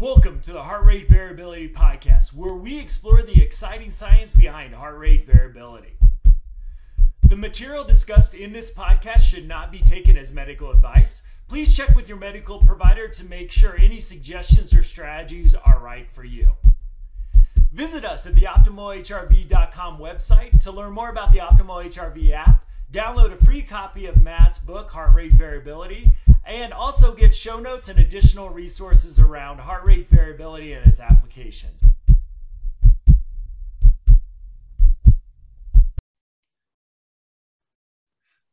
Welcome to the Heart Rate Variability Podcast, where we explore the exciting science behind heart rate variability. The material discussed in this podcast should not be taken as medical advice. Please check with your medical provider to make sure any suggestions or strategies are right for you. Visit us at the OptimalHRV.com website to learn more about the Optimal HRV app, download a free copy of Matt's book, Heart Rate Variability, and also get show notes and additional resources around heart rate variability and its applications.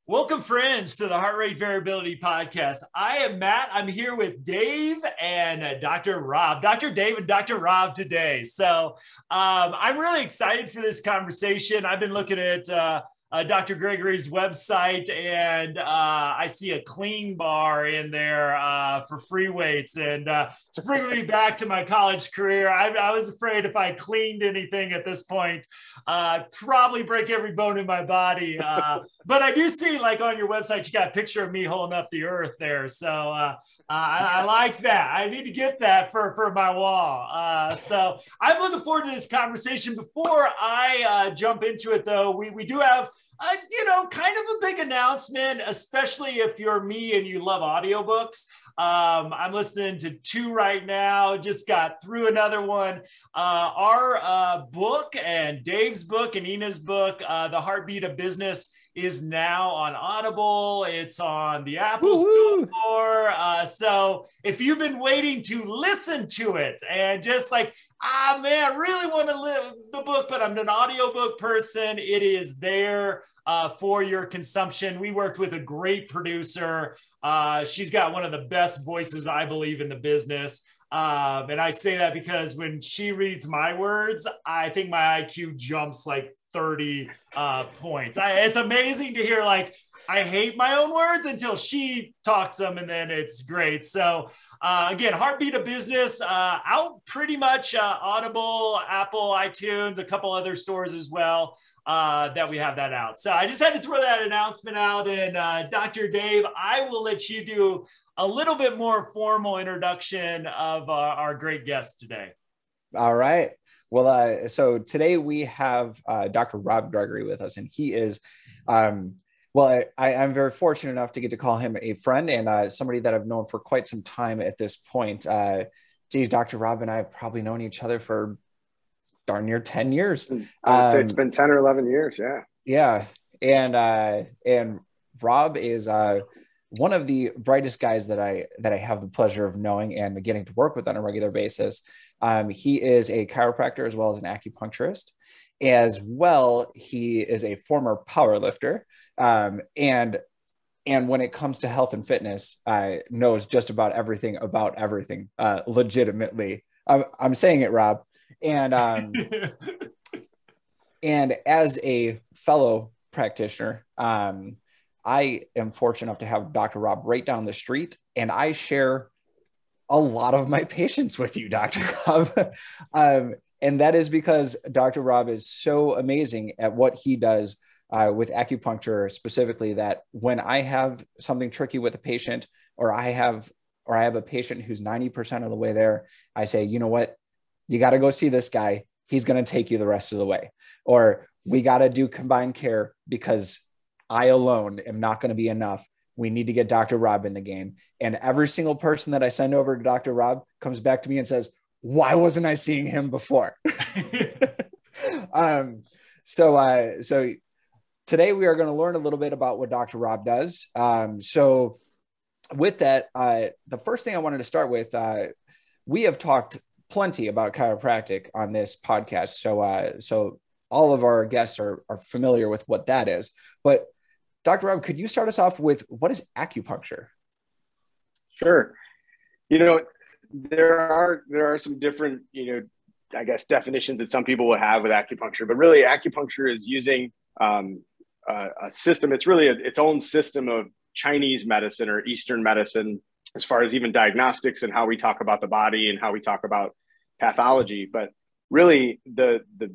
Welcome, friends, to the Heart Rate Variability Podcast. I am Matt. I'm here with Dave and uh, Dr. Rob, Dr. Dave and Dr. Rob today. So um, I'm really excited for this conversation. I've been looking at uh, uh, Dr. Gregory's website, and uh, I see a clean bar in there uh, for free weights. And uh, it's bringing me back to my college career. I, I, was afraid if I cleaned anything at this point, uh, probably break every bone in my body. Uh, but I do see, like on your website, you got a picture of me holding up the earth there. So uh, I, I, like that. I need to get that for, for my wall. so I'm looking forward to this conversation. Before I jump into it, though, we, we do have uh, you know, kind of a big announcement, especially if you're me and you love audiobooks. Um, I'm listening to two right now, just got through another one. Uh, our uh, book and Dave's book and Ina's book, uh, The Heartbeat of Business, is now on Audible. It's on the Apple Woo-hoo. Store. Uh, so if you've been waiting to listen to it and just like, ah, man, I really want to live the book, but I'm an audiobook person, it is there. Uh, for your consumption. We worked with a great producer. Uh, she's got one of the best voices, I believe, in the business. Um, and I say that because when she reads my words, I think my IQ jumps like 30 uh, points. I, it's amazing to hear like I hate my own words until she talks them, and then it's great. So uh, again, Heartbeat of Business uh, out pretty much uh, Audible, Apple, iTunes, a couple other stores as well. Uh, that we have that out. So I just had to throw that announcement out. And uh, Dr. Dave, I will let you do a little bit more formal introduction of uh, our great guest today. All right. Well, uh, so today we have uh, Dr. Rob Gregory with us, and he is, um, well, I, am very fortunate enough to get to call him a friend and uh, somebody that I've known for quite some time at this point. Uh, geez, Dr. Rob and I have probably known each other for darn near 10 years. Um, it's been 10 or 11 years. Yeah. Yeah. And, uh, and Rob is, uh, one of the brightest guys that I that I have the pleasure of knowing and getting to work with on a regular basis. Um, he is a chiropractor as well as an acupuncturist. As well, he is a former power lifter, um, and and when it comes to health and fitness, uh, knows just about everything about everything. Uh, legitimately, I'm, I'm saying it, Rob. And um, and as a fellow practitioner, um, I am fortunate enough to have Dr. Rob right down the street, and I share a lot of my patients with you, Dr. Rob. um, and that is because Dr. Rob is so amazing at what he does uh, with acupuncture specifically that when I have something tricky with a patient or I have or I have a patient who's 90% of the way there, I say, you know what? You got to go see this guy. He's going to take you the rest of the way. Or we got to do combined care because I alone am not going to be enough. We need to get Dr. Rob in the game. And every single person that I send over to Dr. Rob comes back to me and says, Why wasn't I seeing him before? um, so, uh, so today we are going to learn a little bit about what Dr. Rob does. Um, so, with that, uh, the first thing I wanted to start with, uh, we have talked plenty about chiropractic on this podcast. So, uh, so all of our guests are, are familiar with what that is. But Dr. Rob, could you start us off with what is acupuncture? Sure. You know, there are there are some different, you know, I guess definitions that some people will have with acupuncture, but really acupuncture is using um, a, a, system. It's really a, its own system of Chinese medicine or Eastern medicine, as far as even diagnostics and how we talk about the body and how we talk about pathology. But really, the the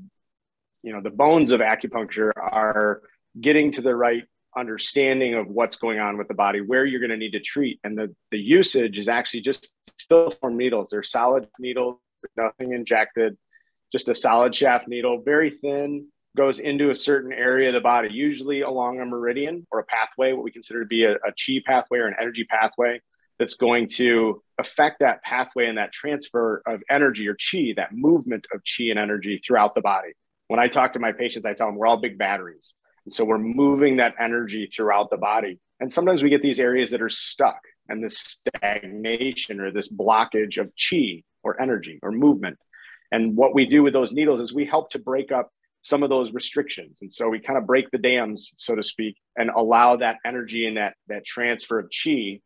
you know the bones of acupuncture are getting to the right understanding of what's going on with the body, where you're going to need to treat. And the, the usage is actually just filiform needles. They're solid needles, nothing injected, just a solid shaft needle, very thin, goes into a certain area of the body, usually along a meridian or a pathway, what we consider to be a, a chi pathway or an energy pathway that's going to affect that pathway and that transfer of energy or chi, that movement of chi and energy throughout the body. When I talk to my patients, I tell them we're all big batteries. And so we're moving that energy throughout the body. And sometimes we get these areas that are stuck and this stagnation or this blockage of chi or energy or movement. And what we do with those needles is we help to break up some of those restrictions. And so we kind of break the dams, so to speak, and allow that energy and that, that transfer of chi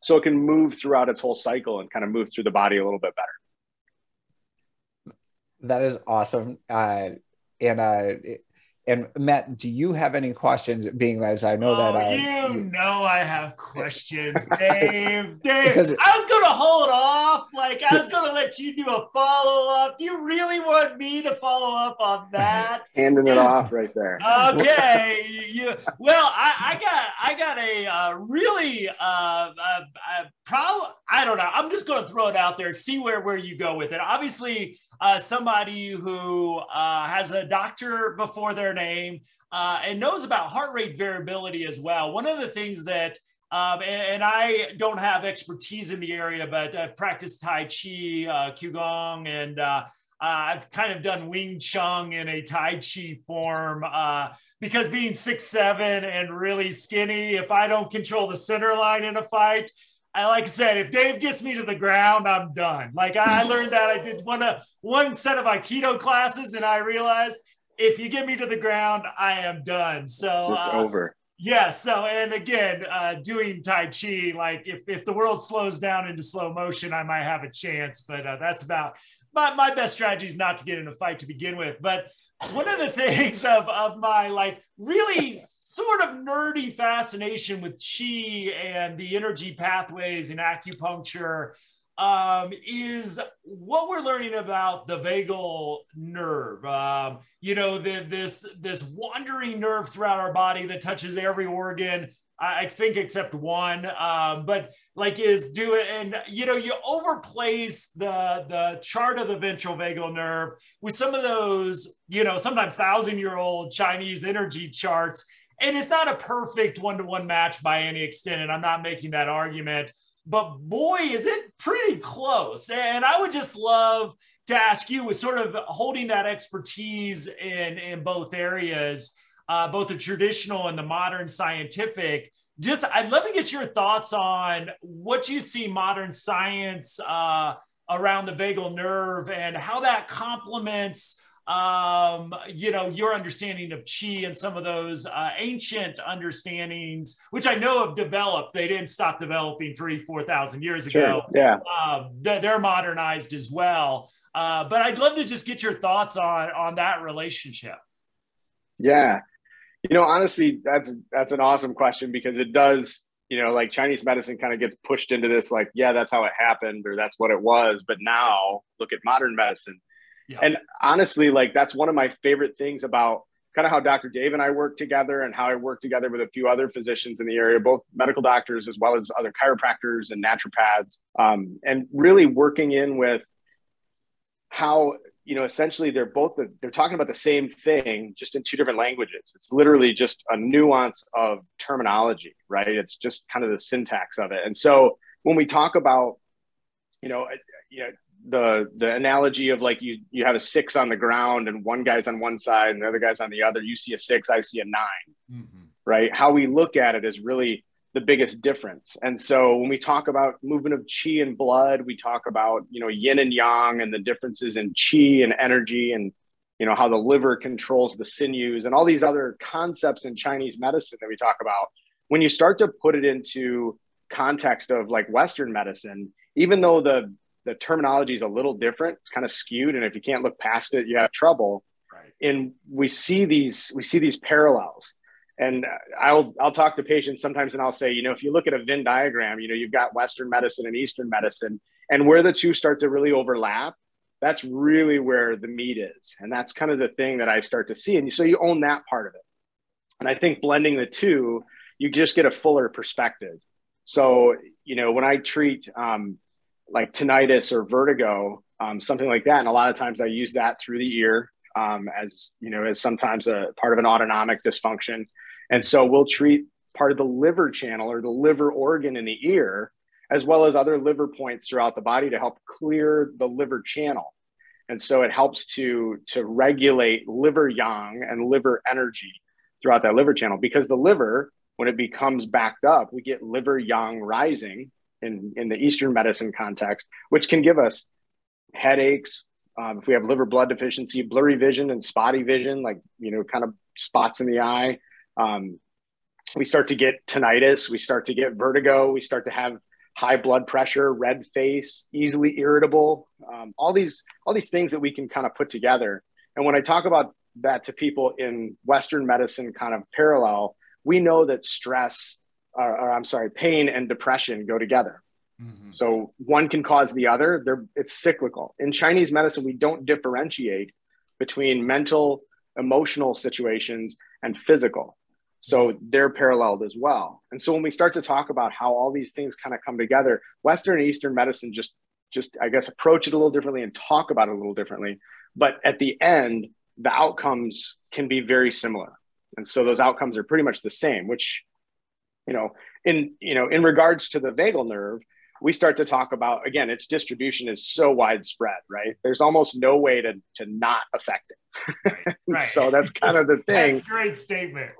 so it can move throughout its whole cycle and kind of move through the body a little bit better. That is awesome. Uh, and uh, and Matt, do you have any questions? Being as I know oh, that uh, you know I have questions, Dave. Dave, because, I was going to hold off. Like I was going to let you do a follow up. Do you really want me to follow up on that? Handing it off right there. Okay. you, well, I, I, got I got a uh, really uh, uh, uh pro. I don't know. I'm just going to throw it out there. See where where you go with it. Obviously uh, somebody who uh, has a doctor before their name uh, and knows about heart rate variability as well. One of the things that, um, and, and, I don't have expertise in the area, but I've practiced Tai Chi, uh, Qigong, and uh, I've kind of done Wing Chun in a Tai Chi form uh, because being six seven and really skinny, if I don't control the center line in a fight, I like I said, if Dave gets me to the ground, I'm done. Like I learned that I did one uh, one set of Aikido classes, and I realized if you get me to the ground, I am done. So just uh, over. Yeah. So and again, uh, doing Tai Chi, like if if the world slows down into slow motion, I might have a chance. But uh, that's about my, my best strategy is not to get in a fight to begin with. But one of the things of of my like really sort of nerdy fascination with chi and the energy pathways in acupuncture um, is what we're learning about the vagal nerve. Um, you know, the, this this wandering nerve throughout our body that touches every organ. I think except one, um, but like is do it, and you know you overplace the the chart of the ventral vagal nerve with some of those you know sometimes thousand year old Chinese energy charts, and it's not a perfect one to one match by any extent. And I'm not making that argument, but boy, is it pretty close. And I would just love to ask you, with sort of holding that expertise in, in both areas, uh, both the traditional and the modern scientific. Just, I'd love to get your thoughts on what you see modern science uh, around the vagal nerve and how that complements um, you know, your understanding of chi and some of those uh, ancient understandings, which I know have developed. They didn't stop developing three, 4,000 years ago. Sure. Yeah. Uh, they're modernized as well. Uh, but I'd love to just get your thoughts on, on that relationship. Yeah. You know, honestly, that's, that's an awesome question because it does, you know, like Chinese medicine kind of gets pushed into this, like, yeah, that's how it happened or that's what it was. But now look at modern medicine yeah. And honestly, like that's one of my favorite things about kind of how Dr. Dave and I work together and how I work together with a few other physicians in the area, both medical doctors as well as other chiropractors and naturopaths, um, and really working in with how you know essentially they're both the, they're talking about the same thing just in two different languages it's literally just a nuance of terminology right it's just kind of the syntax of it and so when we talk about you know you know the the analogy of like you you have a six on the ground and one guy's on one side and the other guy's on the other. You see a six i see a 9 mm-hmm. right? How we look at it is really the biggest difference. And so when we talk about movement of chi and blood we talk about you know yin and yang and the differences in chi and energy and you know how the liver controls the sinews and all these other concepts in chinese medicine that we talk about. When you start to put it into context of like western medicine even though the the terminology is a little different. It's kind of skewed, and if you can't look past it, you have trouble. Right. And we see these we see these parallels. And I'll I'll talk to patients sometimes, and I'll say, you know, if you look at a Venn diagram, you know, you've got Western medicine and Eastern medicine, and where the two start to really overlap, that's really where the meat is, and that's kind of the thing that I start to see. And so you own that part of it. And I think blending the two, you just get a fuller perspective. So, you know, when I treat um, like tinnitus or vertigo, um, something like that, and a lot of times I use that through the ear um, as, you know, as sometimes a part of an autonomic dysfunction. And so we'll treat part of the liver channel or the liver organ in the ear, as well as other liver points throughout the body to help clear the liver channel. And so it helps to, to regulate liver yang and liver energy throughout that liver channel because the liver, when it becomes backed up, we get liver yang rising in, in the Eastern medicine context, which can give us headaches. Um, if we have liver blood deficiency, blurry vision and spotty vision, like, you know, kind of spots in the eye. Um, we start to get tinnitus, we start to get vertigo, we start to have high blood pressure, red face, easily irritable, um, all these all these things that we can kind of put together. And when I talk about that to people in Western medicine, kind of parallel, we know that stress, or, or I'm sorry, pain and depression go together. Mm-hmm. So one can cause the other. They're, it's cyclical. In Chinese medicine, we don't differentiate between mental, emotional situations and physical. So they're paralleled as well. And so when we start to talk about how all these things kind of come together, Western and Eastern medicine just just I guess approach it a little differently and talk about it a little differently. But at the end, the outcomes can be very similar. And so those outcomes are pretty much the same, which, you know, in you know, in regards to the vagal nerve, we start to talk about again, its distribution is so widespread, right? There's almost no way to to not affect it. Right. right. so that's kind of the thing. That's great statement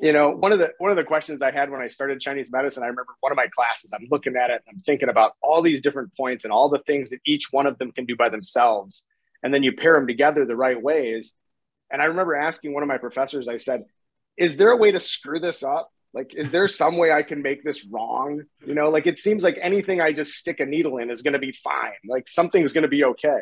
you know one of the one of the questions i had when i started chinese medicine i remember one of my classes i'm looking at it and i'm thinking about all these different points and all the things that each one of them can do by themselves and then you pair them together the right ways and i remember asking one of my professors i said is there a way to screw this up like is there some way i can make this wrong you know like it seems like anything i just stick a needle in is going to be fine like something's going to be okay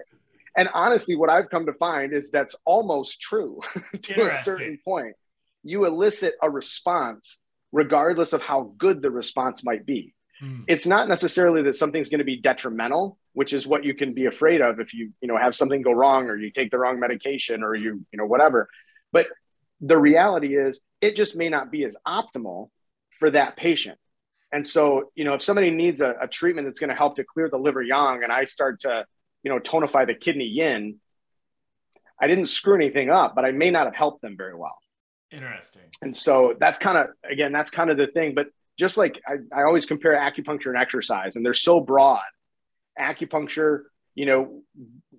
and honestly what i've come to find is that's almost true to a certain point you elicit a response regardless of how good the response might be. Mm. It's not necessarily that something's going to be detrimental, which is what you can be afraid of if you, you know, have something go wrong or you take the wrong medication or you, you know, whatever. But the reality is it just may not be as optimal for that patient. And so, you know, if somebody needs a, a treatment that's going to help to clear the liver yang and I start to, you know, tonify the kidney yin, I didn't screw anything up, but I may not have helped them very well. Interesting. And so that's kind of again, that's kind of the thing. But just like I, I always compare acupuncture and exercise, and they're so broad. Acupuncture, you know,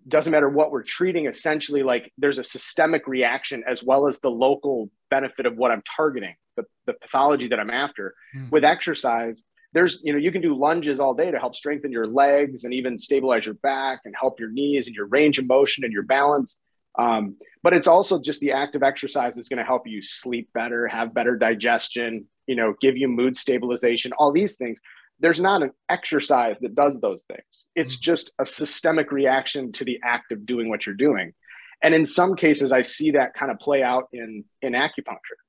doesn't matter what we're treating, essentially, like there's a systemic reaction as well as the local benefit of what I'm targeting, the, the pathology that I'm after. Mm-hmm. With exercise, there's, you know, you can do lunges all day to help strengthen your legs and even stabilize your back and help your knees and your range of motion and your balance. Um, but it's also just the active exercise is going to help you sleep better, have better digestion, you know, give you mood stabilization, all these things. There's not an exercise that does those things. It's mm-hmm. just a systemic reaction to the act of doing what you're doing. And in some cases, I see that kind of play out in in acupuncture.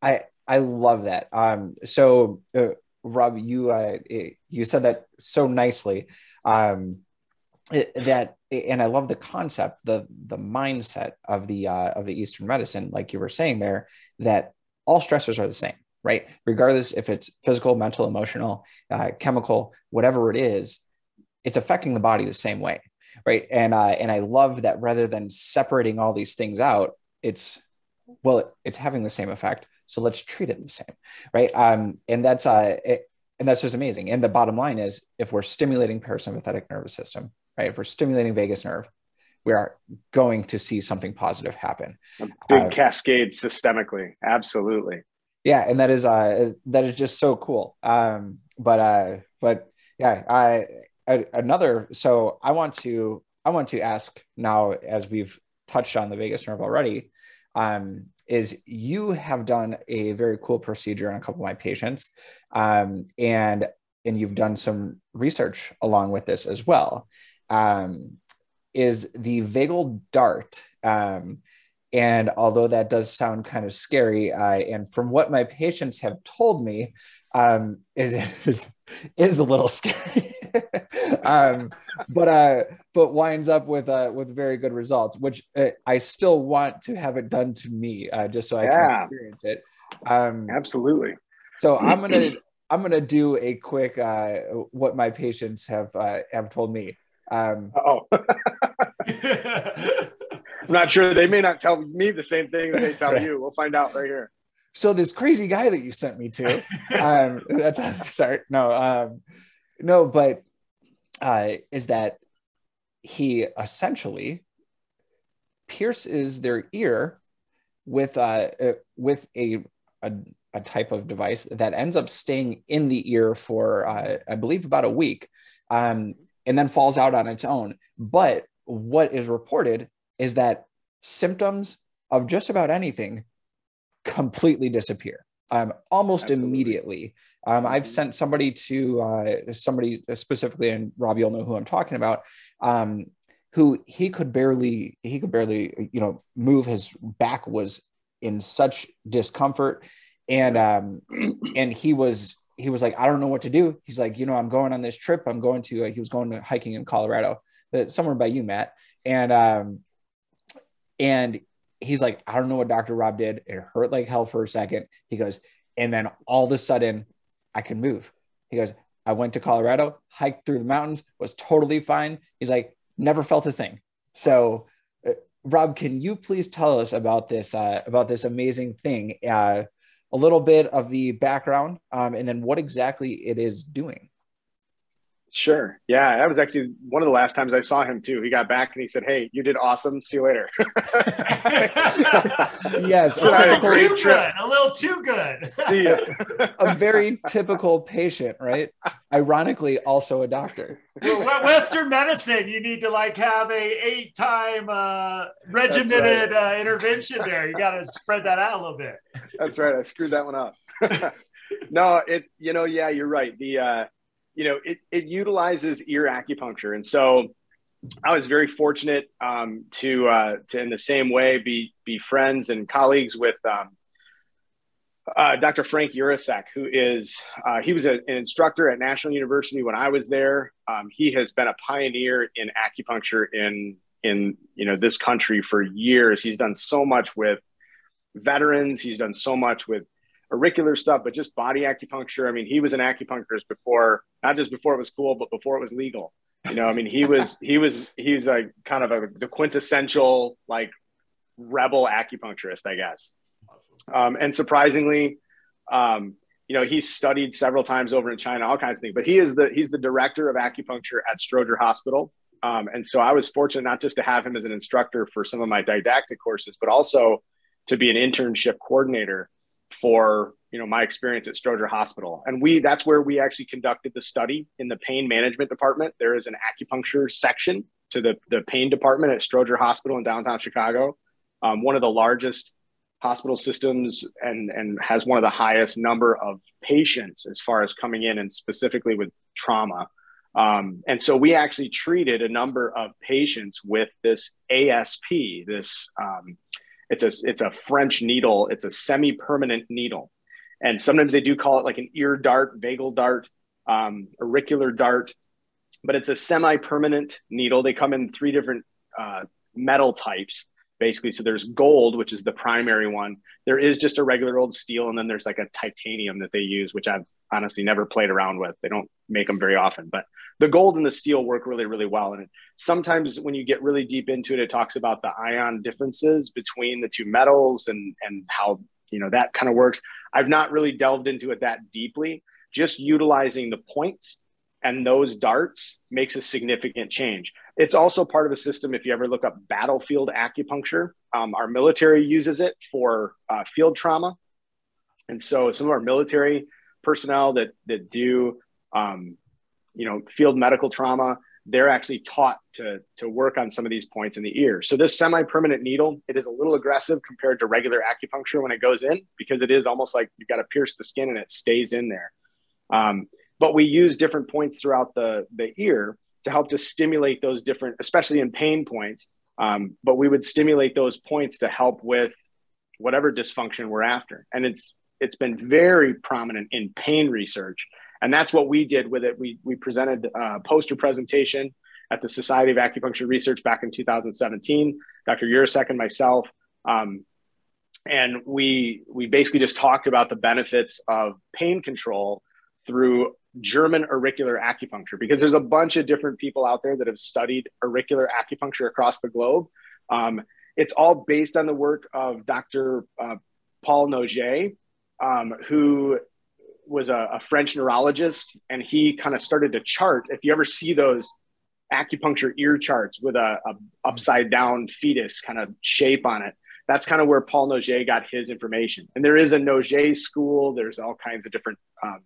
I I love that. Um, so uh, Rob, you uh, you said that so nicely. Um, that and I love the concept, the the mindset of the uh, of the Eastern medicine, like you were saying there, that all stressors are the same, right? Regardless if it's physical, mental, emotional, uh, chemical, whatever it is, it's affecting the body the same way, right? And uh, and I love that rather than separating all these things out, it's well, it's having the same effect, so let's treat it the same, right? Um, and that's uh, it, and that's just amazing. And the bottom line is, if we're stimulating parasympathetic nervous system, right? If we're stimulating vagus nerve, we are going to see something positive happen. A big uh, cascade systemically. Absolutely. Yeah. And that is, uh, that is just so cool. Um, but, uh, but yeah, I, I, another, so I want to, I want to ask now, as we've touched on the vagus nerve already, um, is you have done a very cool procedure on a couple of my patients. Um, and, and you've done some research along with this as well um, is the vagal dart. Um, and although that does sound kind of scary, uh, and from what my patients have told me, um, is, is is a little scary. um, but uh, but winds up with uh, with very good results, which uh, I still want to have it done to me, uh, just so I yeah. can experience it. Um, Absolutely. So I'm gonna I'm gonna do a quick uh, what my patients have uh, have told me. Um, oh. I'm not sure. They may not tell me the same thing that they tell right. you. We'll find out right here. So this crazy guy that you sent me to, um, that's start. No, um, no, but uh, is that he essentially pierces their ear with uh, uh, with a, a, a type of device that ends up staying in the ear for uh, I believe about a week, um, and then falls out on its own. But what is reported is that symptoms of just about anything completely disappear um, almost Absolutely. immediately. Um, I've mm-hmm. sent somebody to uh, somebody specifically, and Rob, you'll know who I'm talking about, um, who he could barely he could barely you know move. His back was in such discomfort, and um, and he was he was like, I don't know what to do. He's like, you know, I'm going on this trip. I'm going to uh, he was going to hiking in Colorado, uh, somewhere by you, Matt, and um, and he's like, I don't know what Dr. Rob did. It hurt like hell for a second. He goes, and then all of a sudden, I can move. He goes, I went to Colorado, hiked through the mountains, was totally fine. He's like, never felt a thing. So, uh, Rob, can you please tell us about this uh, about this amazing thing? Uh, a little bit of the background, um, and then what exactly it is doing. Sure. Yeah, that was actually one of the last times I saw him too. He got back and he said, "Hey, you did awesome. See you later." yes, a, a, too good. A little too good. See you. a very typical patient, right? Ironically, also a doctor. Well, Western medicine, you need to like have a eight time uh, regimented right. uh, intervention there. You got to spread that out a little bit. That's right. I screwed that one up. no, it. You know, yeah, you're right. The uh, you know, it, it utilizes ear acupuncture. And so I was very fortunate um, to, uh, to, in the same way, be, be friends and colleagues with um, uh, Dr. Frank Yurasek, who is, uh, he was a, an instructor at National University when I was there. Um, he has been a pioneer in acupuncture in, in, you know, this country for years. He's done so much with veterans. He's done so much with auricular stuff, but just body acupuncture. I mean, he was an acupuncturist before, not just before it was cool, but before it was legal. You know, I mean, he was he was he was a kind of a the quintessential like rebel acupuncturist, I guess. Awesome. Um, and surprisingly, um, you know, he's studied several times over in China, all kinds of things. But he is the he's the director of acupuncture at Stroger Hospital. Um, and so I was fortunate not just to have him as an instructor for some of my didactic courses, but also to be an internship coordinator for you know my experience at Stroger Hospital, and we that's where we actually conducted the study in the pain management department. There is an acupuncture section to the the pain department at Stroger Hospital in downtown Chicago, um, one of the largest hospital systems, and and has one of the highest number of patients as far as coming in, and specifically with trauma. Um, and so we actually treated a number of patients with this ASP, this um, it's a it's a French needle. It's a semi-permanent needle, and sometimes they do call it like an ear dart, vagal dart, um, auricular dart, but it's a semi-permanent needle. They come in three different uh, metal types, basically. So there's gold, which is the primary one. There is just a regular old steel, and then there's like a titanium that they use, which I've honestly never played around with. They don't make them very often, but the gold and the steel work really, really well. And sometimes when you get really deep into it, it talks about the ion differences between the two metals and and how you know that kind of works. I've not really delved into it that deeply. Just utilizing the points and those darts makes a significant change. It's also part of a system. If you ever look up battlefield acupuncture, um, our military uses it for uh, field trauma, and so some of our military personnel that that do um, you know, field medical trauma, they're actually taught to, to work on some of these points in the ear. So this semi-permanent needle, it is a little aggressive compared to regular acupuncture when it goes in, because it is almost like you've got to pierce the skin and it stays in there. Um, but we use different points throughout the, the ear to help to stimulate those different, especially in pain points. Um, but we would stimulate those points to help with whatever dysfunction we're after. And it's, it's been very prominent in pain research And that's what we did with it. We, we presented a poster presentation at the Society of Acupuncture Research back in 2017, Dr. Yurasek and myself. Um, and we, we basically just talked about the benefits of pain control through German auricular acupuncture because there's a bunch of different people out there that have studied auricular acupuncture across the globe. Um, it's all based on the work of Dr. Uh, Paul Nogier, um, who was a, a, French neurologist, and he kind of started to chart. If you ever see those acupuncture ear charts with a, a upside down fetus kind of shape on it, that's kind of where Paul Nogier got his information. And there is a Nogier school. There's all kinds of different, um,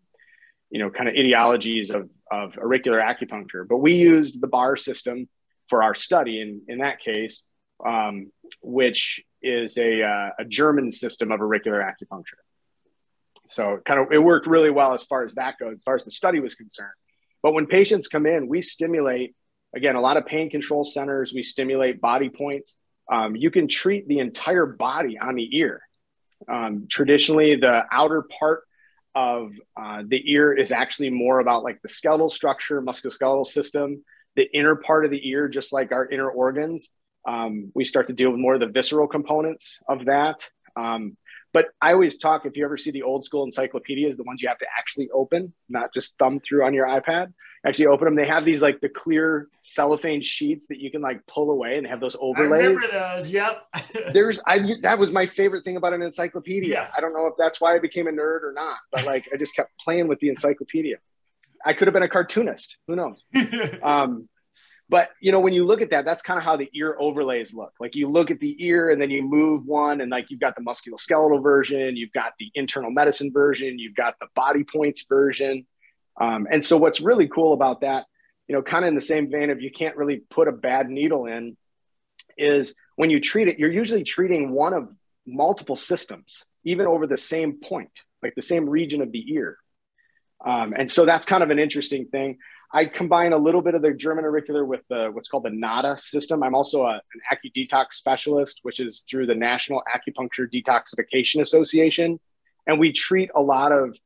you know, kind of ideologies of, of auricular acupuncture. But we used the Bahr system for our study. And in that case, um, which is a, uh, a German system of auricular acupuncture. So kind of it worked really well as far as that goes, as far as the study was concerned. But when patients come in, we stimulate again a lot of pain control centers. We stimulate body points. Um, you can treat the entire body on the ear. Um, traditionally, the outer part of uh, the ear is actually more about like the skeletal structure, musculoskeletal system. The inner part of the ear, just like our inner organs, um, we start to deal with more of the visceral components of that. Um, but I always talk if you ever see the old school encyclopedias, the ones you have to actually open, not just thumb through on your iPad, actually open them. They have these like the clear cellophane sheets that you can like pull away and have those overlays. I remember those. Yep. There's I that was my favorite thing about an encyclopedia. Yes. I don't know if that's why I became a nerd or not, but like I just kept playing with the encyclopedia. I could have been a cartoonist. Who knows? um, but you know, when you look at that, that's kind of how the ear overlays look. Like you look at the ear and then you move one, and like you've got the musculoskeletal version, you've got the internal medicine version, you've got the body points version. Um, and so what's really cool about that, you know, kind of in the same vein of you can't really put a bad needle in, is when you treat it, you're usually treating one of multiple systems, even over the same point, like the same region of the ear. Um, and so that's kind of an interesting thing. I combine a little bit of the German auricular with the what's called the NADA system. I'm also a, an Acudetox specialist, which is through the National Acupuncture Detoxification Association. And we treat a lot of,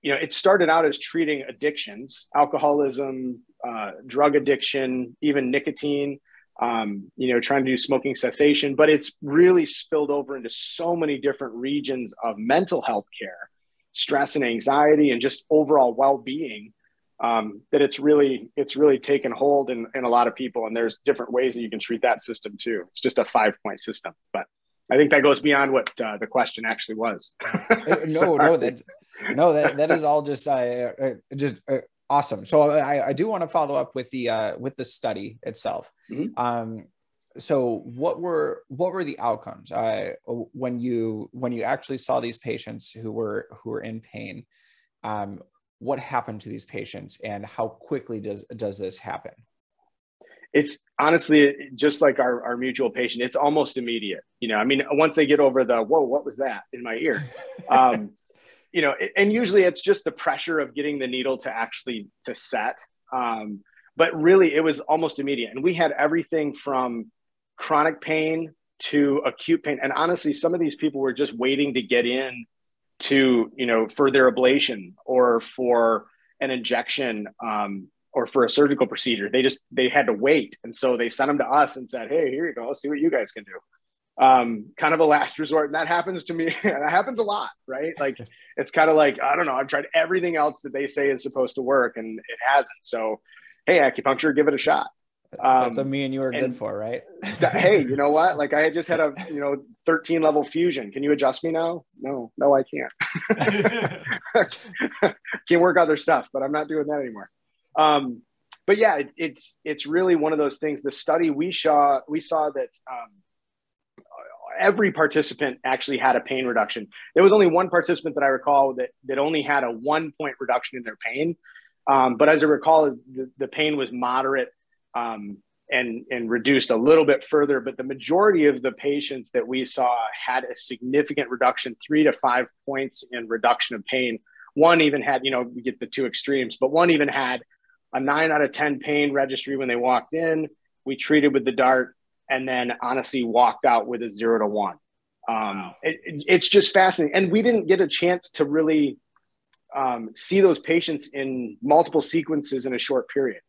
you know, it started out as treating addictions, alcoholism, uh, drug addiction, even nicotine, um, you know, trying to do smoking cessation, but it's really spilled over into so many different regions of mental health care, stress and anxiety, and just overall well being um, that it's really it's really taken hold in, in a lot of people and there's different ways that you can treat that system too. It's just a five point system but i think that goes beyond what uh, the question actually was. Uh, no no that no that, that is all just uh, uh just uh, awesome. So I, I do want to follow up with the uh, with the study itself. Mm-hmm. um, so what were what were the outcomes? Uh, when you when you actually saw these patients who were who were in pain um, what happened to these patients and how quickly does does this happen? It's honestly just like our, our mutual patient it's almost immediate. You know i mean once they get over the whoa what was that? in my ear. Um, you know and usually it's just the pressure of getting the needle to actually to set. Um, but really it was almost immediate. And we had everything from chronic pain to acute pain. And honestly some of these people were just waiting to get in to you know for their ablation or for an injection um, or for a surgical procedure. They just they had to wait. And so they sent them to us and said hey here you go. See what you guys can do. Um, kind of a last resort. And that happens to me. That happens a lot right? Like it's kind of like i don't know. I've tried everything else that they say is supposed to work and it hasn't. So hey acupuncture give it a shot um, That's what me and you are good for, right? hey, you know what? Like I just had a you know 13 level fusion. Can you adjust me now? No, no, I can't. Can work other stuff, but I'm not doing that anymore. Um, but yeah, it, it's it's really one of those things. The study we saw we saw that um, every participant actually had a pain reduction. There was only one participant that I recall that that only had a one point reduction in their pain. Um, but as I recall, the, the pain was moderate um, and, and reduced a little bit further. But the majority of the patients that we saw had a significant reduction, three to five points in reduction of pain. One even had, you know, we get the two extremes, but one even had a nine out of 10 pain registry when they walked in. We treated with the dart and then honestly walked out with a zero to one. Um, it, it, it's just fascinating. And we didn't get a chance to really um, see those patients in multiple sequences in a short period.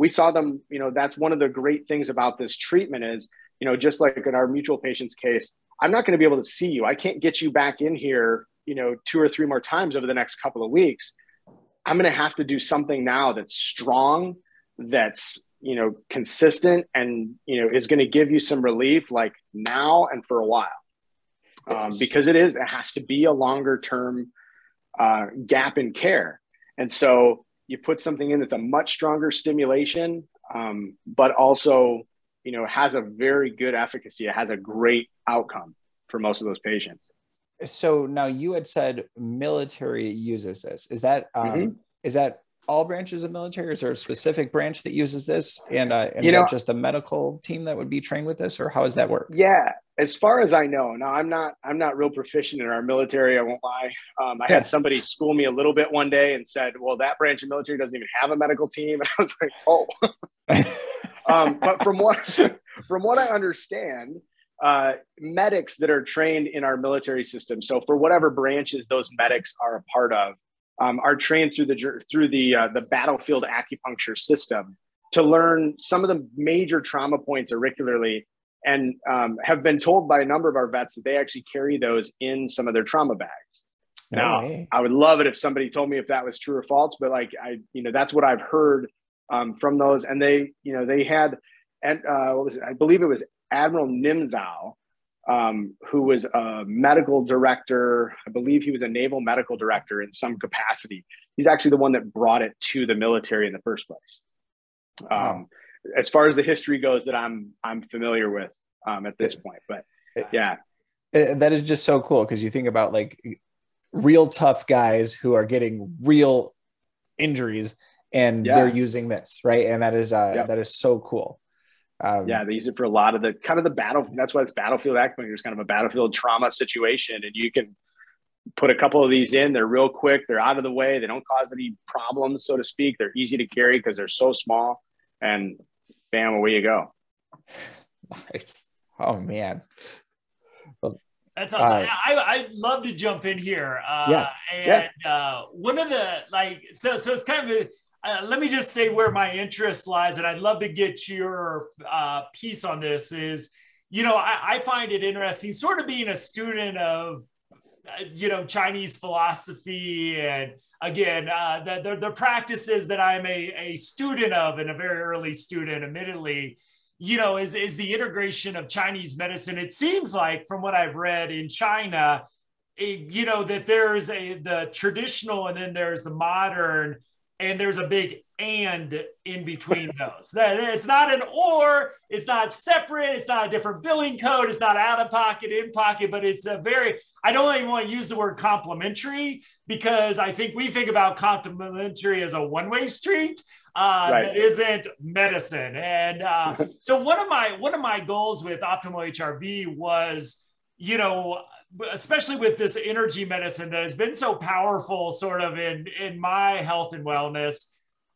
We saw them, you know, that's one of the great things about this treatment is, you know, just like in our mutual patient's case, I'm not going to be able to see you. I can't get you back in here, you know, two or three more times over the next couple of weeks. I'm going to have to do something now that's strong, that's, you know, consistent and, you know, is going to give you some relief like now and for a while. Um, because it is, it has to be a longer term uh, gap in care. And so you put something in that's a much stronger stimulation, um, but also, you know, has a very good efficacy. It has a great outcome for most of those patients. So now you had said military uses this. Is that um, mm-hmm. is that all branches of military, is there a specific branch that uses this? And, uh, and is know, that just the medical team that would be trained with this, or how does that work? Yeah, as far as I know, now I'm not I'm not real proficient in our military. I won't lie. Um, I had somebody school me a little bit one day and said, "Well, that branch of military doesn't even have a medical team," and I was like, "Oh." um, but from what from what I understand, uh, medics that are trained in our military system, so for whatever branches those medics are a part of, um, are trained through the through the uh, the battlefield acupuncture system to learn some of the major trauma points auricularly and um, have been told by a number of our vets that they actually carry those in some of their trauma bags. No now. I would love it if somebody told me if that was true or false, but like I, you know, that's what I've heard um, from those. And they, you know, they had, and uh, what was it? I believe it was Admiral Niemtzow, um, who was a medical director. I believe he was a naval medical director in some capacity. He's actually the one that brought it to the military in the first place. Um, as far as the history goes that I'm I'm familiar with um, at this point. But yeah, that is just so cool because you think about like real tough guys who are getting real injuries and yeah. they're using this right, and that is uh, yep. that is so cool. Um, yeah, they use it for a lot of the kind of the battle. That's why it's battlefield acupuncture is kind of a battlefield trauma situation, and you can put a couple of these in. They're real quick. They're out of the way. They don't cause any problems, so to speak. They're easy to carry because they're so small, and bam, away you go. Nice. Oh man. Well, That's awesome. Uh, I, I'd love to jump in here. Uh, yeah. And yeah. Uh, one of the like, so so it's kind of a, uh, let me just say where my interest lies, and I'd love to get your uh, piece on this. Is you know I, I find it interesting, sort of being a student of uh, you know Chinese philosophy and again, uh, the, the, the, practices that I'm a, a student of and a very early student, admittedly, you know, is, is the integration of Chinese medicine. It seems like from what I've read in China, you know, that there's a, the traditional and then there's the modern and there's a big and in between those. That it's not an or, it's not separate, it's not a different billing code, it's not out of pocket, in pocket, but it's a very, I don't even want to use the word complementary because I think we think about complementary as a one-way street. Uh, right. that isn't medicine. And uh, so one of my one of my goals with optimal HRV was, you know, especially with this energy medicine that has been so powerful sort of in in my health and wellness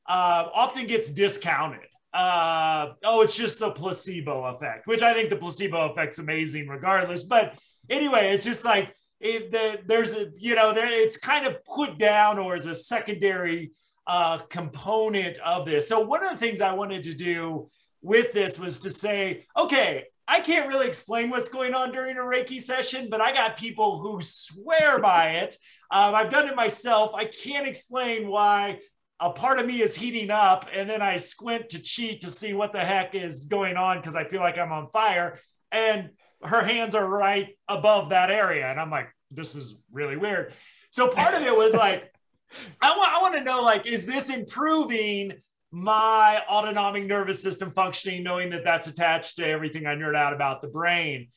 uh, often gets discounted. Uh, oh it's just the placebo effect which i think the placebo effect's amazing regardless. But anyway it's just like it, the, there's a you know there it's kind of put down or as a secondary uh, component of this. So one of the things i wanted to do with this was to say okay I can't really explain what's going on during a Reiki session, but I got people who swear by it. Um, I've done it myself. I can't explain why a part of me is heating up and then I squint to cheat to see what the heck is going on because I feel like I'm on fire. And her hands are right above that area. And I'm like, this is really weird. So part of it was like, I want, I want to know, like, is this improving my autonomic nervous system functioning, knowing that that's attached to everything I nerd out about the brain.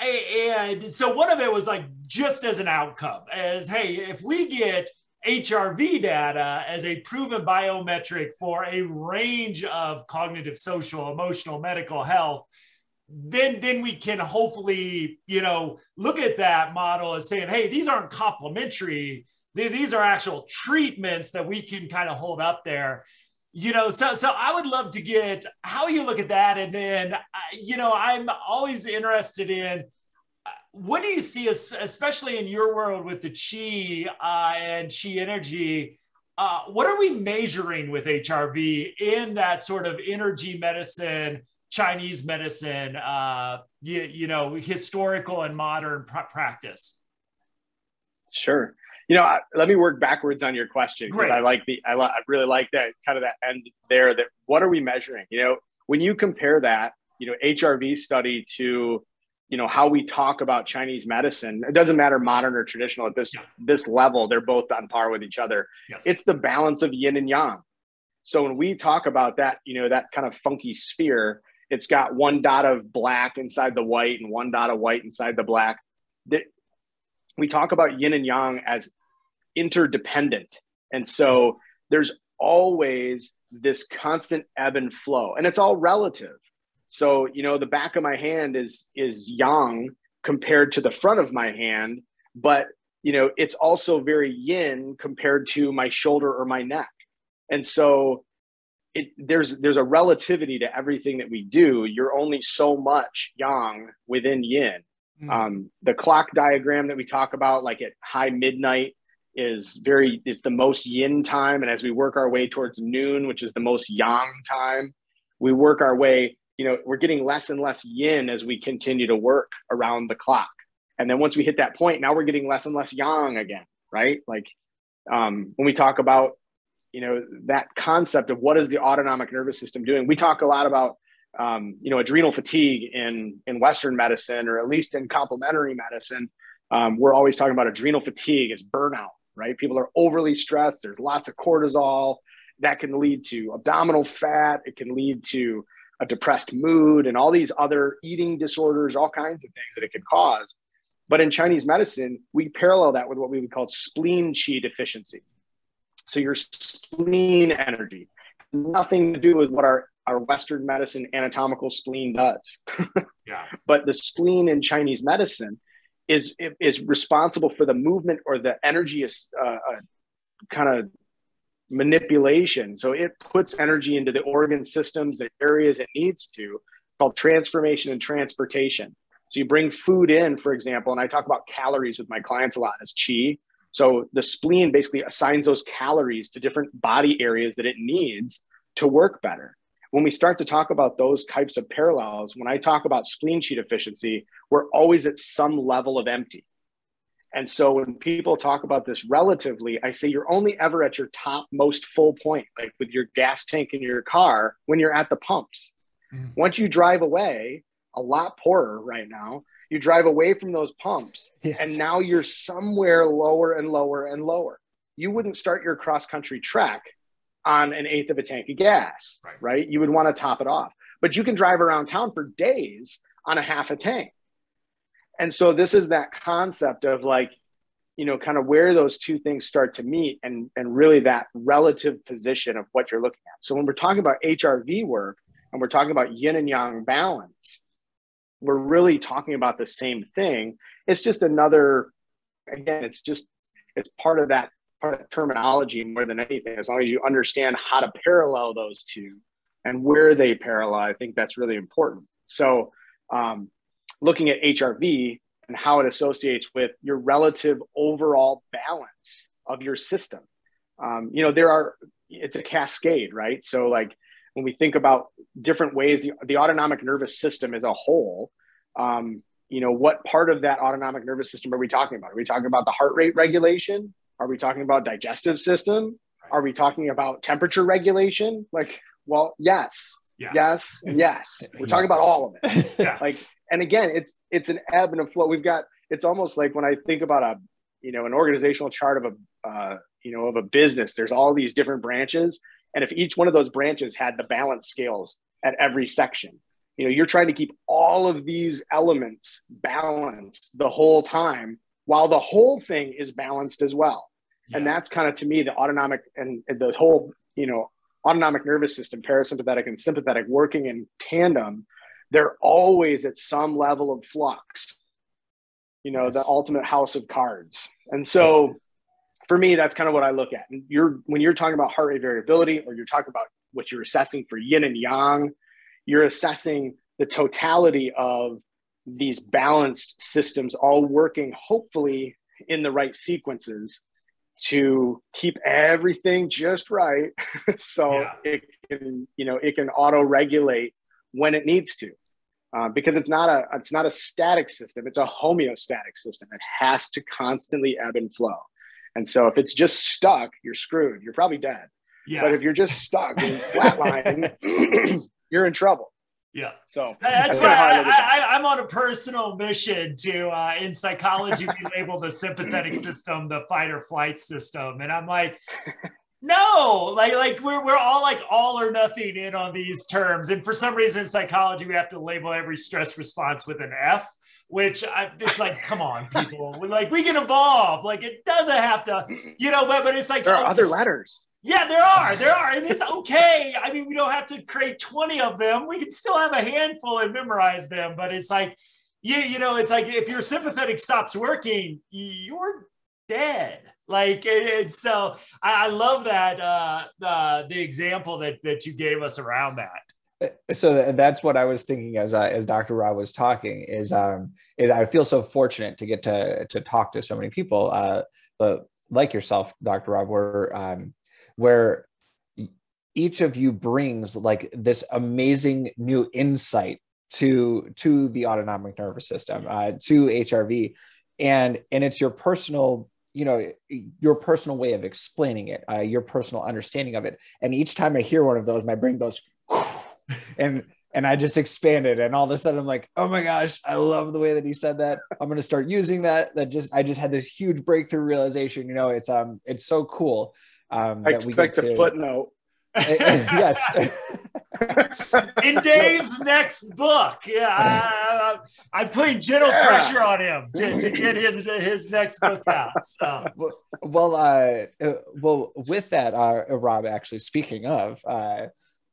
And so one of it was like just as an outcome, as hey, if we get HRV data as a proven biometric for a range of cognitive, social, emotional, medical health, then then we can hopefully you know look at that model as saying, hey, these aren't complementary. These are actual treatments that we can kind of hold up there you know so so i would love to get how you look at that and then uh, you know i'm always interested in uh, what do you see, especially in your world with the chi uh, and chi energy? Uh, what are we measuring with HRV in that sort of energy medicine, Chinese medicine, uh, you, you know, historical and modern pr- practice? Sure. You know, I, let me work backwards on your question because I like the I, I really like that kind of that end there. That what are we measuring? You know, when you compare that, you know, HRV study to you know how we talk about chinese medicine it doesn't matter modern or traditional at this yeah. this level they're both on par with each other yes. it's the balance of yin and yang so when we talk about that you know that kind of funky sphere it's got one dot of black inside the white and one dot of white inside the black we talk about yin and yang as interdependent and so there's always this constant ebb and flow and it's all relative so, you know, the back of my hand is is yang compared to the front of my hand, but you know, it's also very yin compared to my shoulder or my neck. And so it, there's there's a relativity to everything that we do. You're only so much yang within yin. Mm. Um, the clock diagram that we talk about, like at high midnight, is very it's the most yin time, and as we work our way towards noon, which is the most yang time, we work our way you know, we're getting less and less yin as we continue to work around the clock. And then once we hit that point, now we're getting less and less yang again, right? Like um, when we talk about, you know, that concept of what is the autonomic nervous system doing, we talk a lot about, um, you know, adrenal fatigue in in Western medicine, or at least in complementary medicine. Um, we're always talking about adrenal fatigue as burnout, right? People are overly stressed. There's lots of cortisol that can lead to abdominal fat. It can lead to a depressed mood and all these other eating disorders, all kinds of things that it could cause. But in Chinese medicine, we parallel that with what we would call spleen qi deficiency. So your spleen energy, nothing to do with what our, our Western medicine anatomical spleen does. yeah. But the spleen in Chinese medicine is, is responsible for the movement or the energy uh, uh, kind of manipulation. So it puts energy into the organ systems and areas it needs to, called transformation and transportation. So you bring food in, for example, and I talk about calories with my clients a lot as chi. So the spleen basically assigns those calories to different body areas that it needs to work better. When we start to talk about those types of parallels, when I talk about spleen chi deficiency, we're always at some level of empty. And so when people talk about this relatively, I say you're only ever at your top most full point, like with your gas tank in your car when you're at the pumps. Mm. Once you drive away, a lot poorer right now, you drive away from those pumps yes. and now you're somewhere lower and lower and lower. You wouldn't start your cross country trek on an eighth of a tank of gas, right? right? You would want to top it off, but you can drive around town for days on a half a tank and so this is that concept of like you know kind of where those two things start to meet and and really that relative position of what you're looking at so when we're talking about hrv work and we're talking about yin and yang balance we're really talking about the same thing it's just another again it's just it's part of that terminology more than anything as long as you understand how to parallel those two and where they parallel i think that's really important so um, looking at HRV and how it associates with your relative overall balance of your system. Um, you know, there are, it's a cascade, right? So, like, when we think about different ways, the, the autonomic nervous system as a whole, um, you know, what part of that autonomic nervous system are we talking about? Are we talking about the heart rate regulation? Are we talking about digestive system? Are we talking about temperature regulation? Like, well, yes, yes, yes. yes. We're talking about all of it. yeah. Like, and again, it's it's an ebb and a flow. We've got it's almost like when I think about a you know an organizational chart of a uh, you know of a business. There's all these different branches, and if each one of those branches had the balance scales at every section, you know you're trying to keep all of these elements balanced the whole time while the whole thing is balanced as well. Yeah. And that's kind of to me the autonomic and, the whole you know autonomic nervous system, parasympathetic and sympathetic working in tandem they're always at some level of flux you know yes. the ultimate house of cards and so for me that's kind of what i look at and you're when you're talking about heart rate variability or you're talking about what you're assessing for yin and yang you're assessing the totality of these balanced systems all working hopefully in the right sequences to keep everything just right. So yeah. it can you know it can auto regulate when it needs to uh, because it's not a it's not a static system. It's a homeostatic system. It has to constantly ebb and flow. And so if it's just stuck you're screwed. You're probably dead. Yeah. but if you're just stuck in flatline you're in trouble yeah. So that's why I, am on a personal mission to, uh, in psychology, we label the sympathetic system the fight or flight system. And I'm like, no, like, like we're, we're all like all or nothing in on these terms. And for some reason in psychology, we have to label every stress response with an F which I, it's like, come on, people. We're like, we can evolve. Like, it doesn't have to, you know, but, but it's like, there are oh, other letters. Yeah, there are. There are. And it's okay. I mean, we don't have to create 20 of them. We can still have a handful and memorize them. But it's like, you, you know, it's like if your sympathetic stops working, you're dead. Like it's so I, I love that uh, uh the example that that you gave us around that so that's what I was thinking as uh, as Dr. Rob was talking is um is I feel so fortunate to get to to talk to so many people uh but like yourself Dr. Rob where um where each of you brings like this amazing new insight to to the autonomic nervous system uh, to hrv and and it's your personal you know your personal way of explaining it uh, your personal understanding of it. And each time i hear one of those my brain goes and and i just expanded. And all of a sudden i'm like oh my gosh i love the way that he said that. I'm going to start using that. That just i just had this huge breakthrough realization you know it's um it's so cool um, I expect a to... footnote. yes. In Dave's next book, yeah, I, am putting gentle yeah. pressure on him to, to, get his his next book out. So. Well, uh, uh, well, with that, uh, Rob. Actually, speaking of, uh,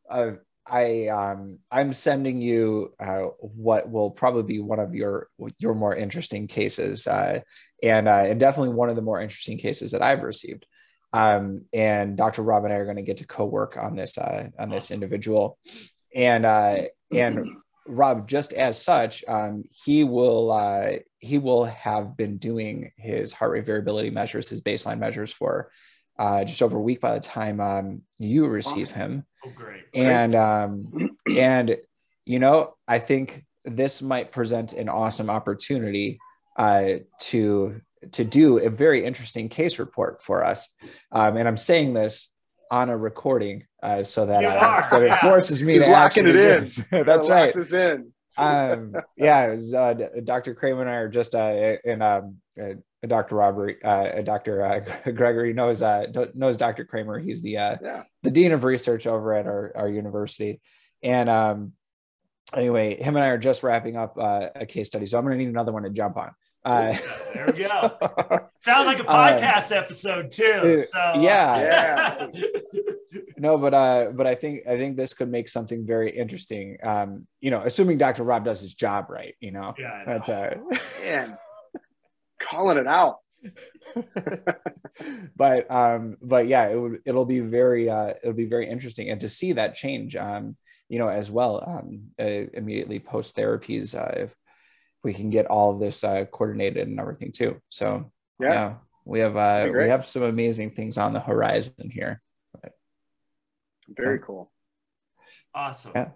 uh, I um, I'm sending you uh, what will probably be one of your your more interesting cases, uh, and uh, and definitely one of the more interesting cases that I've received. Um, and Dr. Rob and I are going to get to co-work on this uh, on this individual, and uh, and Rob, just as such, um, he will uh, he will have been doing his heart rate variability measures, his baseline measures for uh, just over a week by the time um, you receive awesome. him. Oh, great! And um, and you know, I think this might present an awesome opportunity uh, to to do a very interesting case report for us. Um, and I'm saying this on a recording uh, so that, uh, so that it forces me He's to locking it in. That's right. This in. um, yeah, it was, uh, Dr. Kramer and I are just uh, in um, uh, Dr. Robert, uh, Dr. Uh, Gregory knows uh, knows Dr. Kramer. He's the uh, yeah. the dean of research over at our, our university. And um, anyway, him and I are just wrapping up uh, a case study, so I'm going to need another one to jump on. Uh, there we go. Sounds like a uh, podcast uh, episode too. So yeah, yeah. no, but uh, but I think I think this could make something very interesting. Um, you know, assuming Dr. Rob does his job right. You know, yeah, that's uh, man, calling it out. but um, but yeah, it would it'll be very uh, it'll be very interesting, and to see that change, um, you know, as well, um, uh, immediately post therapies, uh, if we can get all of this uh, coordinated and everything too. So yeah, yeah we have uh, we have some amazing things on the horizon here. Very cool. Awesome. Yeah.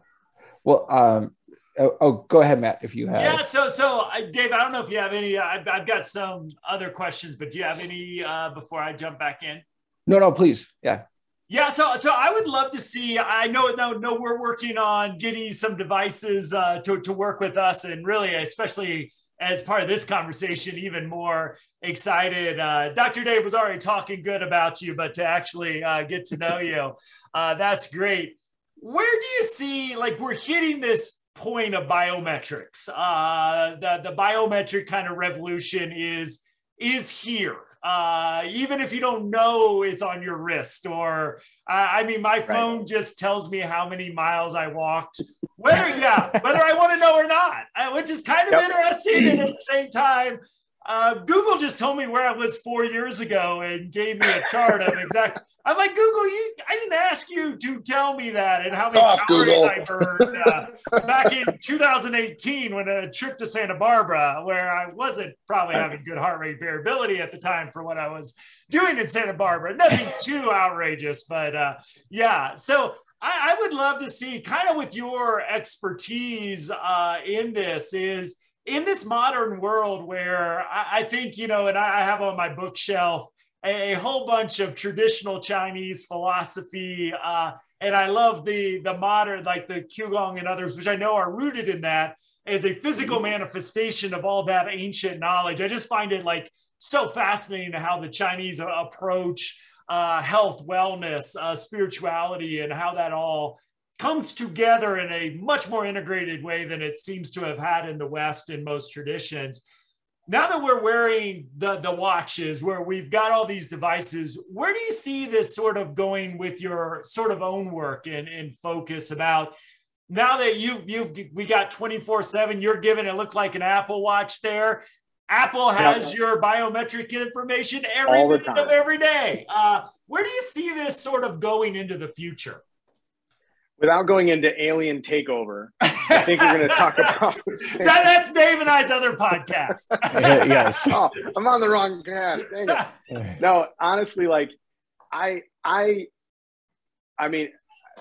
Well, um, oh, oh, go ahead, Matt, if you have. Yeah. So, so uh, Dave, I don't know if you have any. I've, I've got some other questions, but do you have any uh, before I jump back in? No, no, please. Yeah. Yeah, so so I would love to see. I know no no we're working on getting some devices uh, to to work with us, and really, especially as part of this conversation, even more excited. Uh, Dr. Dave was already talking good about you, but to actually uh, get to know you, uh, that's great. Where do you see like we're hitting this point of biometrics? Uh, the the biometric kind of revolution is is here uh, even if you don't know it's on your wrist or uh, I mean, my phone right. just tells me how many miles I walked, whether yeah, whether I want to know or not, uh, which is kind of yep. interesting. And at the same time, uh, Google just told me where I was four years ago and gave me a chart of exact. I'm like Google, you. I didn't ask you to tell me that and how many Off, calories Google. I burned uh, back in 2018 when a trip to Santa Barbara, where I wasn't probably having good heart rate variability at the time for what I was doing in Santa Barbara. Nothing too outrageous, but uh, yeah. So I, I, would love to see, kind of with your expertise uh, in this, is in this modern world where I, I think you know, and I have on my bookshelf a, whole bunch of traditional Chinese philosophy. Uh, and I love the the modern, like the Qigong and others, which I know are rooted in that as a physical manifestation of all that ancient knowledge. I just find it like so fascinating how the Chinese approach uh, health, wellness, uh, spirituality, and how that all comes together in a much more integrated way than it seems to have had in the West in most traditions. Now that we're wearing the the watches where we've got all these devices where do you see this sort of going with your sort of own work and, and focus about now that you you've we got 24 7 you're giving it look like an apple watch there. Apple has yeah. your biometric information every minute of every day. Uh, where do you see this sort of going into the future without going into alien takeover, I think we're going to talk about that, that's Dave and I's other podcast. yes. Oh, I'm on the wrong path. Dang it. No, honestly, like I, I, I mean,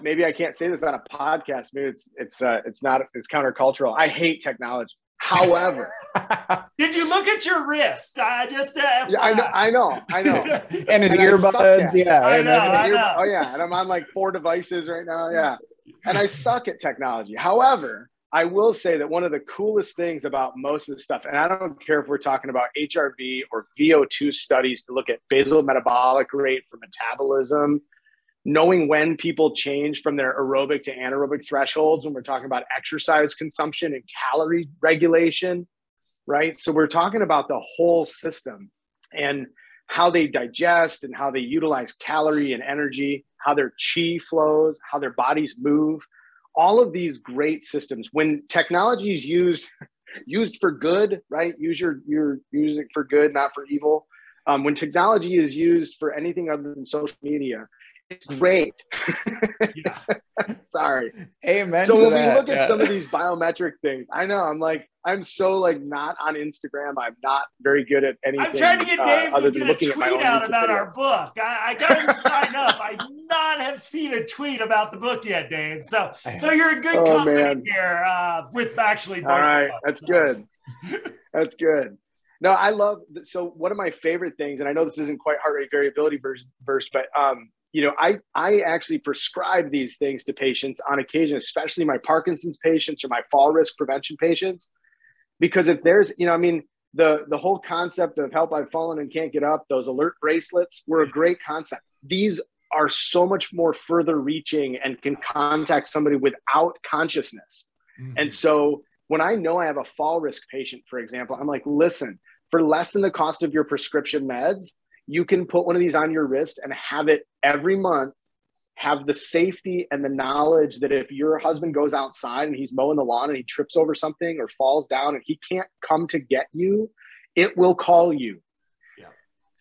maybe I can't say this on a podcast. Maybe it's, it's, uh, it's not, it's countercultural. I hate technology. However, did you look at your wrist? I just uh, yeah, I know, I know, I know. and his and earbuds, yeah, I know, I know. Oh yeah, and I'm on like four devices right now, yeah. And I suck at technology. However, I will say that one of the coolest things about most of the stuff, and I don't care if we're talking about HRV or VO2 studies to look at basal metabolic rate for metabolism knowing when people change from their aerobic to anaerobic thresholds when we're talking about exercise consumption and calorie regulation, right? So we're talking about the whole system and how they digest and how they utilize calorie and energy, how their chi flows, how their bodies move. All of these great systems. When technology is used used for good, right? Use your your use it for good, not for evil. Um, when technology is used for anything other than social media, it's great. yeah. Sorry. Amen. So when that. we look at yeah. some of these biometric things, I know I'm like, I'm so like not on Instagram. I'm not very good at anything. I'm trying to get uh, Dave uh, to get a tweet out about videos. our book. I, I got him to sign up. I not have seen a tweet about the book yet, Dave. So, so you're a good oh, company man. here uh, with actually. All right, that's so. good. That's good. No, I love. So one of my favorite things, and I know this isn't quite heart rate variability verse, verse but um, you know, I, I actually prescribe these things to patients on occasion, especially my Parkinson's patients or my fall risk prevention patients. Because if there's, you know, I mean, the, the whole concept of help I've fallen and can't get up, those alert bracelets were a great concept. These are so much more further reaching and can contact somebody without consciousness. Mm-hmm. And so when I know I have a fall risk patient, for example, I'm like, listen, for less than the cost of your prescription meds, you can put one of these on your wrist and have it every month have the safety and the knowledge that if your husband goes outside and he's mowing the lawn and he trips over something or falls down and he can't come to get you, it will call you. Yeah.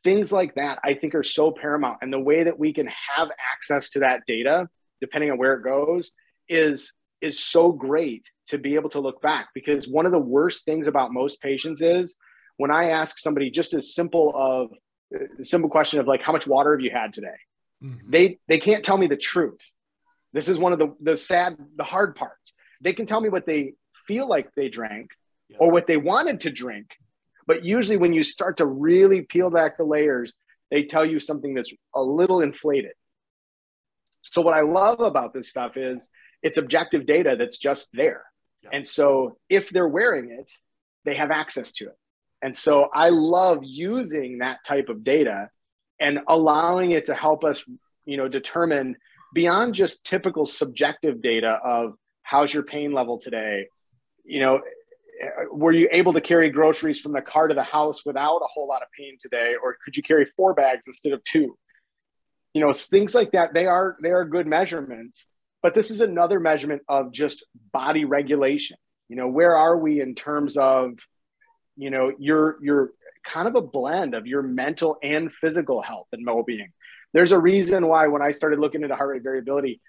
Things like that, I think, are so paramount. And the way that we can have access to that data, depending on where it goes, is is so great to be able to look back because one of the worst things about most patients is when I ask somebody just as simple of the simple question of like how much water have you had today mm-hmm. they they can't tell me the truth this is one of the the sad the hard parts they can tell me what they feel like they drank yeah. or what they wanted to drink but usually when you start to really peel back the layers they tell you something that's a little inflated so what i love about this stuff is it's objective data that's just there yeah. and so if they're wearing it they have access to it and so I love using that type of data and allowing it to help us, you know, determine beyond just typical subjective data of how's your pain level today, you know, were you able to carry groceries from the car to the house without a whole lot of pain today? Or could you carry four bags instead of two? You know things like that they are they are good measurements but this is another measurement of just body regulation. You know where are we in terms of you know you're you're kind of a blend of your mental and physical health and well-being there's a reason why when I started looking into heart rate variability,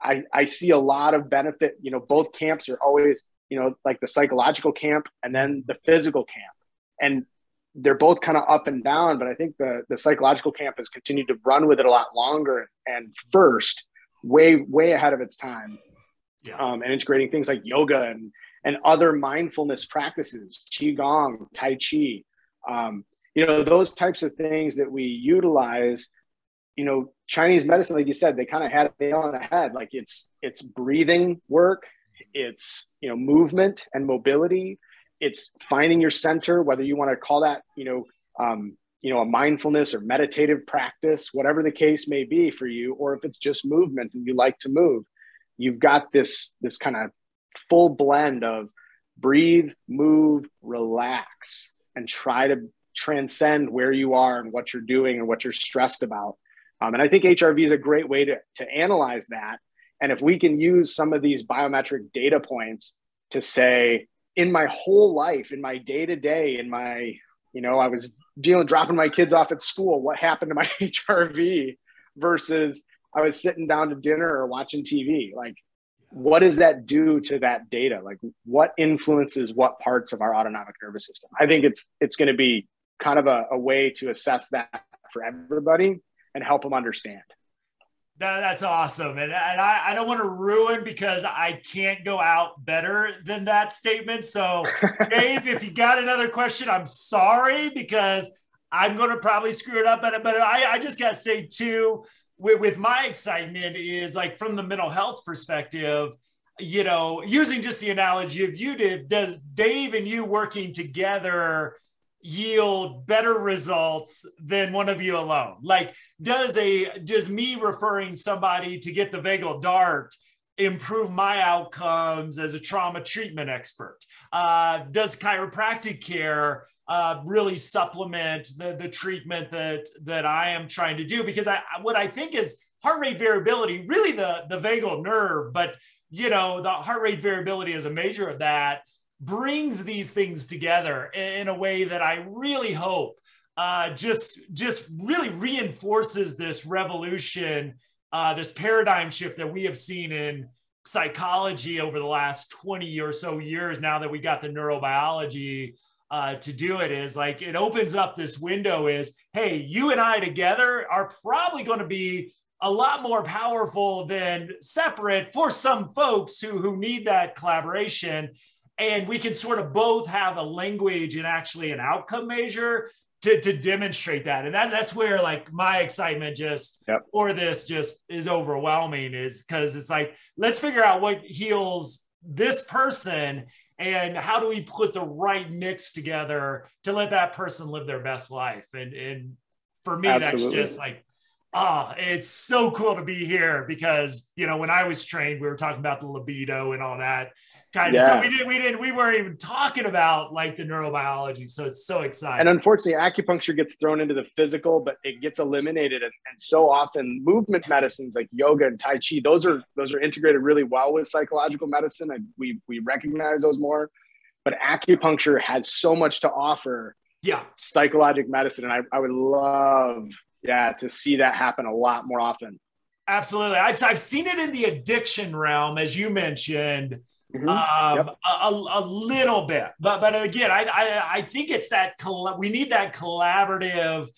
I, I see a lot of benefit. You know, both camps are always, you know, like the psychological camp and then the physical camp. And they're both kind of up and down, but I think the the psychological camp has continued to run with it a lot longer and first, way way ahead of its time, yeah. um, and integrating things like yoga and and other mindfulness practices, qigong, tai chi, um, you know, those types of things that we utilize. You know, Chinese medicine, like you said, they kind of had it on the head. Like it's it's breathing work, it's you know movement and mobility it's finding your center, whether you want to call that, you know, um, you know, a mindfulness or meditative practice, whatever the case may be for you, or if it's just movement and you like to move, you've got this this kind of full blend of breathe, move, relax, and try to transcend where you are and what you're doing and what you're stressed about. Um, and I think HRV is a great way to, to analyze that. And if we can use some of these biometric data points to say, in my whole life, in my day to day, in my, you know, I was dealing, dropping my kids off at school. What happened to my HRV versus I was sitting down to dinner or watching TV? Like, what does that do to that data? Like, what influences what parts of our autonomic nervous system? I think it's it's going to be kind of a, a way to assess that for everybody and help them understand. That, that's awesome. And, and I, I don't want to ruin because I can't go out better than that statement. So, Dave, if you got another question, I'm sorry because I'm going to probably screw it up. But, but I, I just got to say, too, with, with my excitement is like from the mental health perspective, you know, using just the analogy of you did, does Dave and you working together yield better results than one of you alone? Like, does a does me referring somebody to get the vagal dart improve my outcomes as a trauma treatment expert? Uh, does chiropractic care uh, really supplement the, the treatment that that I am trying to do? Because I what I think is heart rate variability, really the the vagal nerve, but you know the heart rate variability is a measure of that brings these things together in a way that I really hope uh, just just really reinforces this revolution, uh, this paradigm shift that we have seen in psychology over the last 20 or so years now that we got the neurobiology uh, to do it is like it opens up this window is hey you and i together are probably going to be a lot more powerful than separate for some folks who who need that collaboration and we can sort of both have a language and actually an outcome measure to, to demonstrate that and that, that's where like my excitement just yep. for this just is overwhelming is because it's like let's figure out what heals this person and how do we put the right mix together to let that person live their best life and and for me Absolutely. that's just like ah, oh, it's so cool to be here because you know when I was trained, we were talking about the libido and all that Yeah. So we didn't, we didn't, we weren't even talking about like the neurobiology. So it's so exciting. And unfortunately, acupuncture gets thrown into the physical, but it gets eliminated. And, and so often, movement medicines like yoga and tai chi, those are those are integrated really well with psychological medicine, and we we recognize those more. But acupuncture has so much to offer. Yeah, psychologic medicine, and I, I would love, yeah, to see that happen a lot more often. Absolutely. I've, I've seen it in the addiction realm, as you mentioned, Mm-hmm. Um, yep. a, a, little bit, but but again, I I, I think it's that coll- we need that collaborative,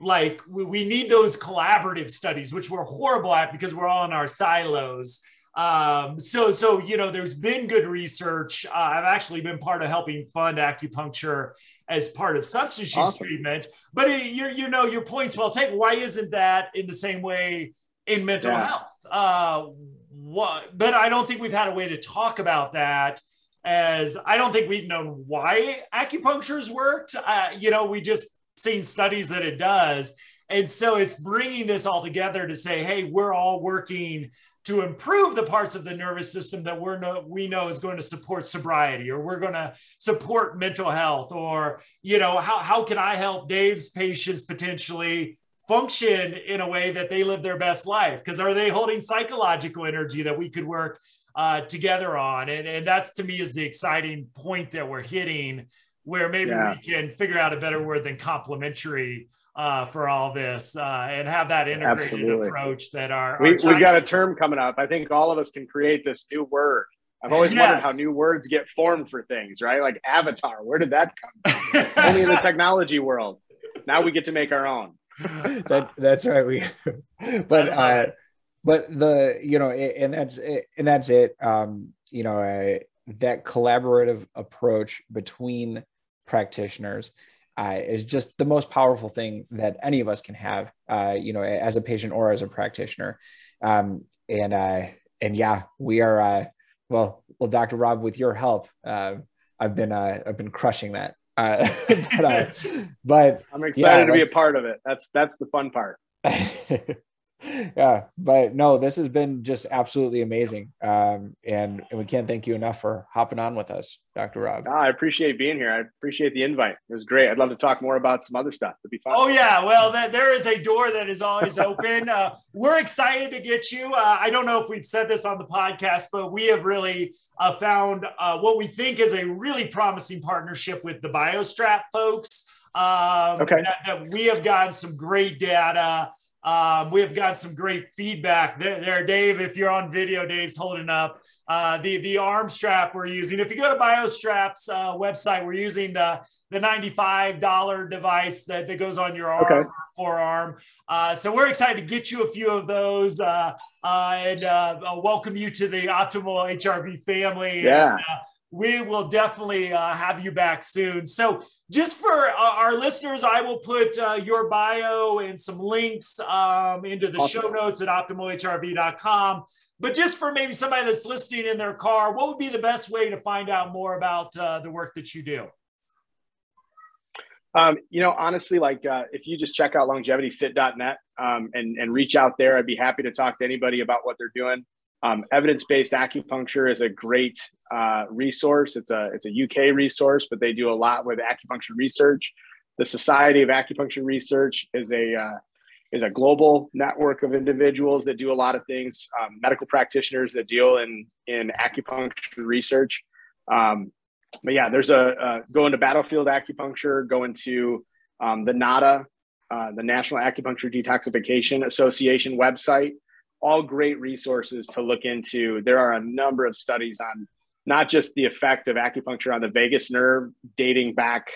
like we, we need those collaborative studies, which we're horrible at because we're all in our silos. Um, so so you know, there's been good research. Uh, I've actually been part of helping fund acupuncture as part of substance use treatment. But it, you you know, your point's well taken. Why isn't that in the same way in mental yeah. health? Uh, what, but I don't think we've had a way to talk about that as I don't think we've known why acupuncture's worked. Uh, you know, we just seen studies that it does. And so it's bringing this all together to say, hey, we're all working to improve the parts of the nervous system that we're no, we know is going to support sobriety or we're going to support mental health or you know how, how can i help dave's patients potentially function in a way that they live their best life because are they holding psychological energy that we could work uh, together on and, and that's to me is the exciting point that we're hitting where maybe yeah. we can figure out a better word than complementary uh, for all this uh, and have that integrated Absolutely. approach that our, we, we've got a term coming up. I think all of us can create this new word. I've always yes. wondered how new words get formed for things, right? Like avatar, where did that come from? Only in the technology world. Now we get to make our own. that, that's right. We, but uh, but the you know, and that's and that's it. Um, you know, uh, that collaborative approach between practitioners uh, is just the most powerful thing that any of us can have, uh, you know, as a patient or as a practitioner. Um, and uh, and yeah, we are. Uh, well, well, Dr. Rob, with your help, uh, I've been uh, I've been crushing that. Uh, but, uh, but I'm excited yeah, to be a part of it. That's that's the fun part. yeah but no this has been just absolutely amazing um, and, and we can't thank you enough for hopping on with us dr rob. I appreciate being here. I appreciate the invite. It was great. I'd love to talk more about some other stuff. It'd be fun. Oh yeah. Well that, there is a door that is always open. Uh, we're excited to get you. Uh, i don't know if we've said this on the podcast but we have really uh, found uh, what we think is a really promising partnership with the biostrap folks. Um, okay. That, that we have gotten some great data um, we have got some great feedback there, there, Dave. If you're on video, Dave's holding up uh, the the arm strap we're using. If you go to BioStrap's uh, website, we're using the the $95 device that, that goes on your arm okay. forearm. Uh, so we're excited to get you a few of those uh, uh, and uh, welcome you to the Optimal HRV family. Yeah. And, we will definitely have you back soon. So just for uh, our listeners, I will put uh, your bio and some links um, into the awesome. show notes at optimalhrv.com. But just for maybe somebody that's listening in their car, what would be the best way to find out more about uh, the work that you do? Um, you know, honestly, like uh, if you just check out longevityfit.net um, and, and reach out there, I'd be happy to talk to anybody about what they're doing. Um, evidence-based acupuncture is a great uh, resource. It's a it's a UK resource, but they do a lot with acupuncture research. The Society of Acupuncture Research is a uh, is a global network of individuals that do a lot of things. Um, medical practitioners that deal in in acupuncture research. Um, but yeah, there's a uh, go into battlefield acupuncture, go into um, the NADA, uh, the National Acupuncture Detoxification Association website all great resources to look into. There are a number of studies on not just the effect of acupuncture on the vagus nerve dating back,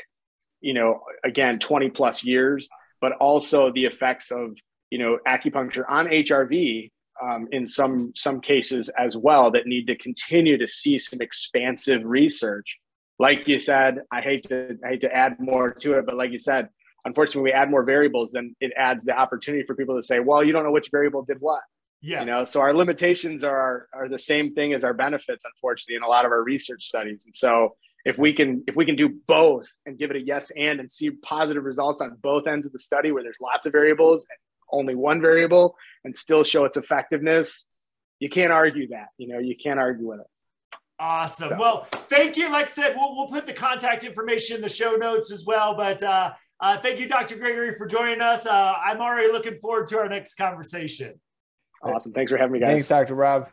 you know, again, 20 plus years, but also the effects of, you know, acupuncture on HRV um, in some some cases as well that need to continue to see some expansive research. Like you said, I hate to I hate to add more to it, but like you said, unfortunately, we add more variables, then it adds the opportunity for people to say, "Well, you don't know which variable did what." Yes. You know, so our limitations are are the same thing as our benefits, unfortunately, in a lot of our research studies. And so if we can if we can do both and give it a yes and and see positive results on both ends of the study where there's lots of variables and only one variable and still show its effectiveness, you can't argue that. You know, you can't argue with it. Awesome. So. Well, thank you. Like I said, we'll, we'll put the contact information in the show notes as well. But uh, uh, thank you, Dr. Gregory, for joining us. Uh, I'm already looking forward to our next conversation. Awesome. Thanks for having me, guys. Thanks, Dr. Rob.